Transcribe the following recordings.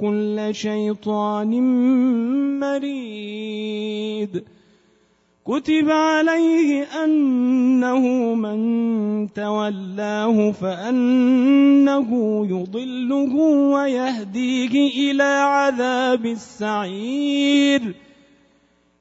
كل شيطان مريد. كتب عليه أنه من تولاه فأنه يضله ويهديه إلى عذاب السعير.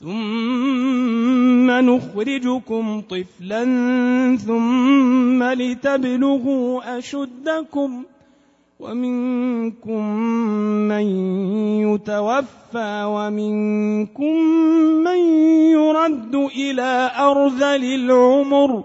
ثم نخرجكم طفلا ثم لتبلغوا أشدكم ۖ ومنكم من يتوفى ومنكم من يرد إلى أرذل العمر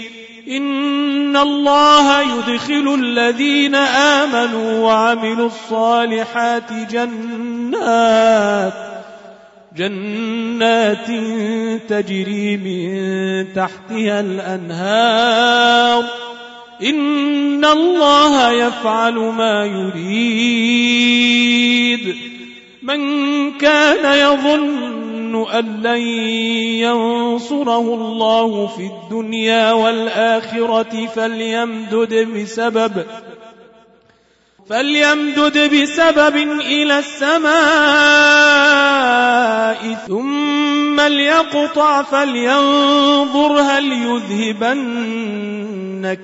إن الله يدخل الذين آمنوا وعملوا الصالحات جنات جنات تجري من تحتها الأنهار إن الله يفعل ما يريد من كان يظن أن لن ينصره الله في الدنيا والآخرة فليمدد بسبب فليمدد بسبب إلى السماء ثم ليقطع فلينظر هل يذهبن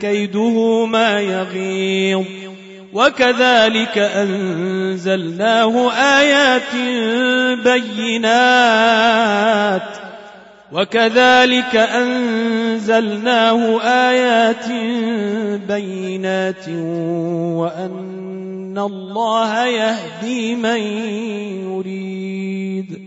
كيده ما يغيظ وكذلك أنزلناه آيات بينات. وكذلك أنزلناه آيات بينات. وأن الله يهدي من يريد.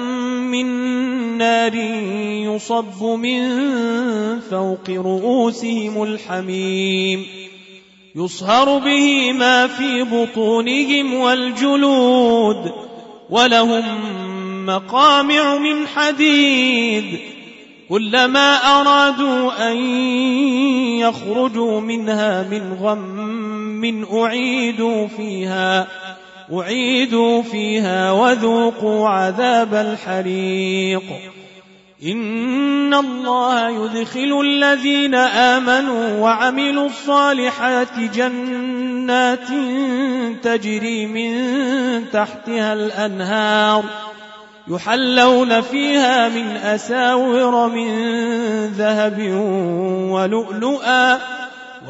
من نار يصب من فوق رؤوسهم الحميم يصهر به ما في بطونهم والجلود ولهم مقامع من حديد كلما أرادوا أن يخرجوا منها من غم أعيدوا فيها أعيدوا فيها وذوقوا عذاب الحريق. إن الله يدخل الذين آمنوا وعملوا الصالحات جنات تجري من تحتها الأنهار يحلون فيها من أساور من ذهب ولؤلؤا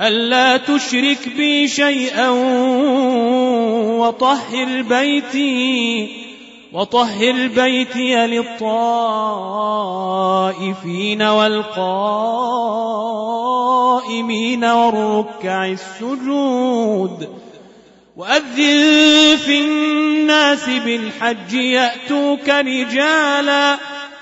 ألا تشرك بي شيئا وطهر بيتي وطهر بيتي للطائفين والقائمين والركع السجود وأذن في الناس بالحج يأتوك رجالا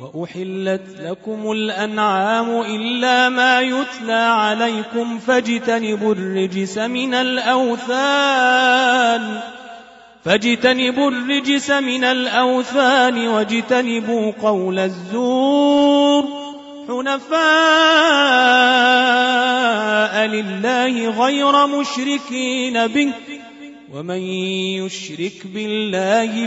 وأحلت لكم الأنعام إلا ما يتلى عليكم فاجتنبوا الرجس من الأوثان فاجتنبوا الرجس من الأوثان واجتنبوا قول الزور حنفاء لله غير مشركين به ومن يشرك بالله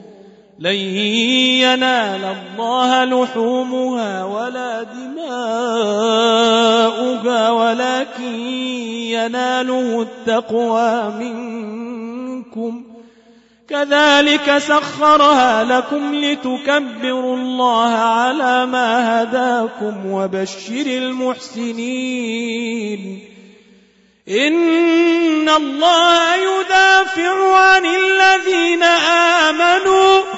لن ينال الله لحومها ولا دماؤها ولكن يناله التقوى منكم. كذلك سخرها لكم لتكبروا الله على ما هداكم وبشر المحسنين. إن الله يدافع عن الذين آمنوا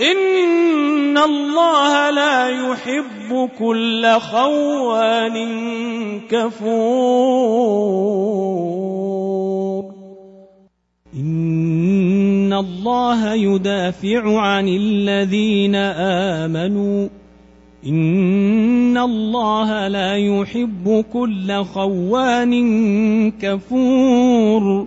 إن الله لا يحب كل خوان كفور إن الله يدافع عن الذين آمنوا إن الله لا يحب كل خوان كفور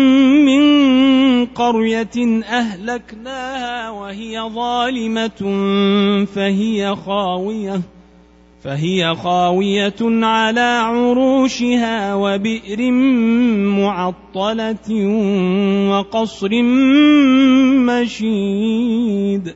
من قرية أهلكناها وهي ظالمة فهي خاوية فهي خاوية على عروشها وبئر معطلة وقصر مشيد.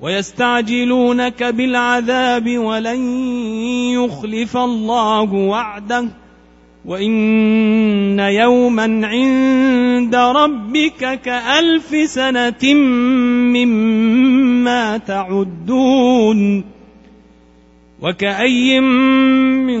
ويستعجلونك بالعذاب ولن يخلف الله وعده. وإن يوما عند ربك كألف سنة مما تعدون. وكأي من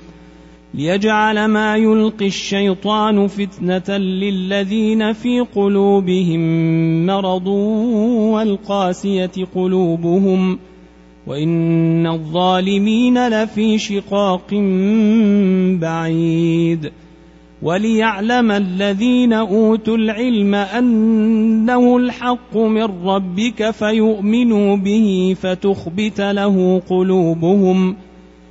ليجعل ما يلقي الشيطان فتنة للذين في قلوبهم مرض والقاسية قلوبهم وإن الظالمين لفي شقاق بعيد. وليعلم الذين أوتوا العلم أنه الحق من ربك فيؤمنوا به فتخبت له قلوبهم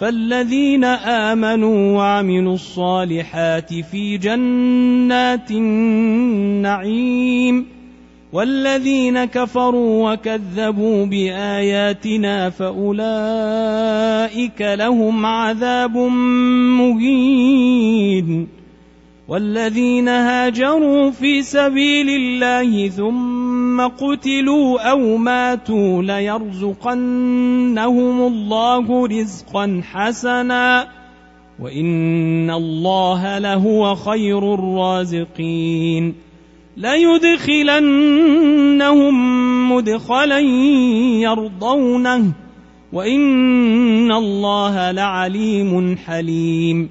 فالذين امنوا وعملوا الصالحات في جنات النعيم والذين كفروا وكذبوا باياتنا فاولئك لهم عذاب مهين والذين هاجروا في سبيل الله ثم قتلوا أو ماتوا ليرزقنهم الله رزقا حسنا وإن الله لهو خير الرازقين ليدخلنهم مدخلا يرضونه وإن الله لعليم حليم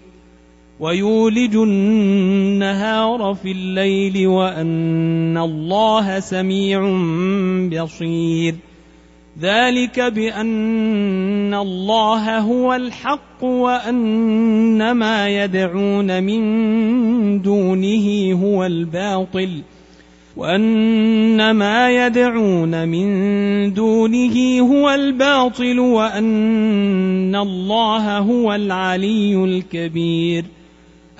ويولج النهار في الليل وأن الله سميع بصير. ذلك بأن الله هو الحق وأن ما يدعون من دونه هو الباطل وأن ما يدعون من دونه هو الباطل وأن الله هو العلي الكبير.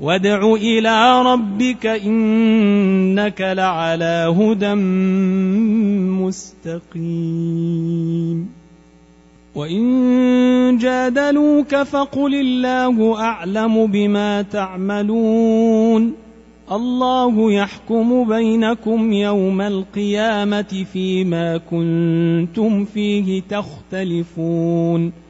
وادع إلى ربك إنك لعلى هدى مستقيم. وإن جادلوك فقل الله أعلم بما تعملون. الله يحكم بينكم يوم القيامة فيما كنتم فيه تختلفون.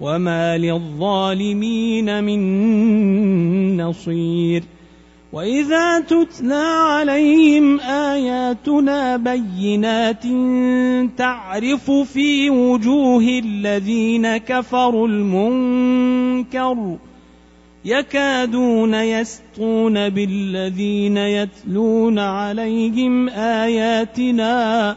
وما للظالمين من نصير واذا تتلى عليهم اياتنا بينات تعرف في وجوه الذين كفروا المنكر يكادون يسطون بالذين يتلون عليهم اياتنا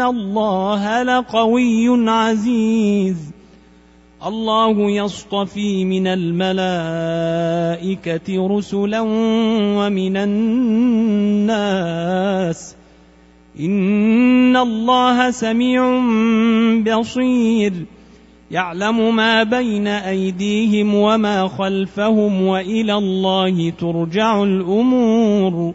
الله لقوي عزيز. الله يصطفي من الملائكة رسلا ومن الناس. إن الله سميع بصير. يعلم ما بين أيديهم وما خلفهم وإلى الله ترجع الأمور.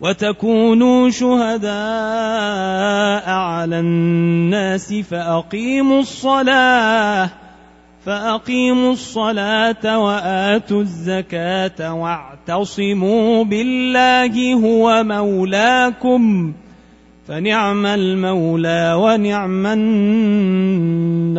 وتكونوا شهداء على الناس فأقيموا الصلاة فأقيموا الصلاة وآتوا الزكاة واعتصموا بالله هو مولاكم فنعم المولى ونعم النصير.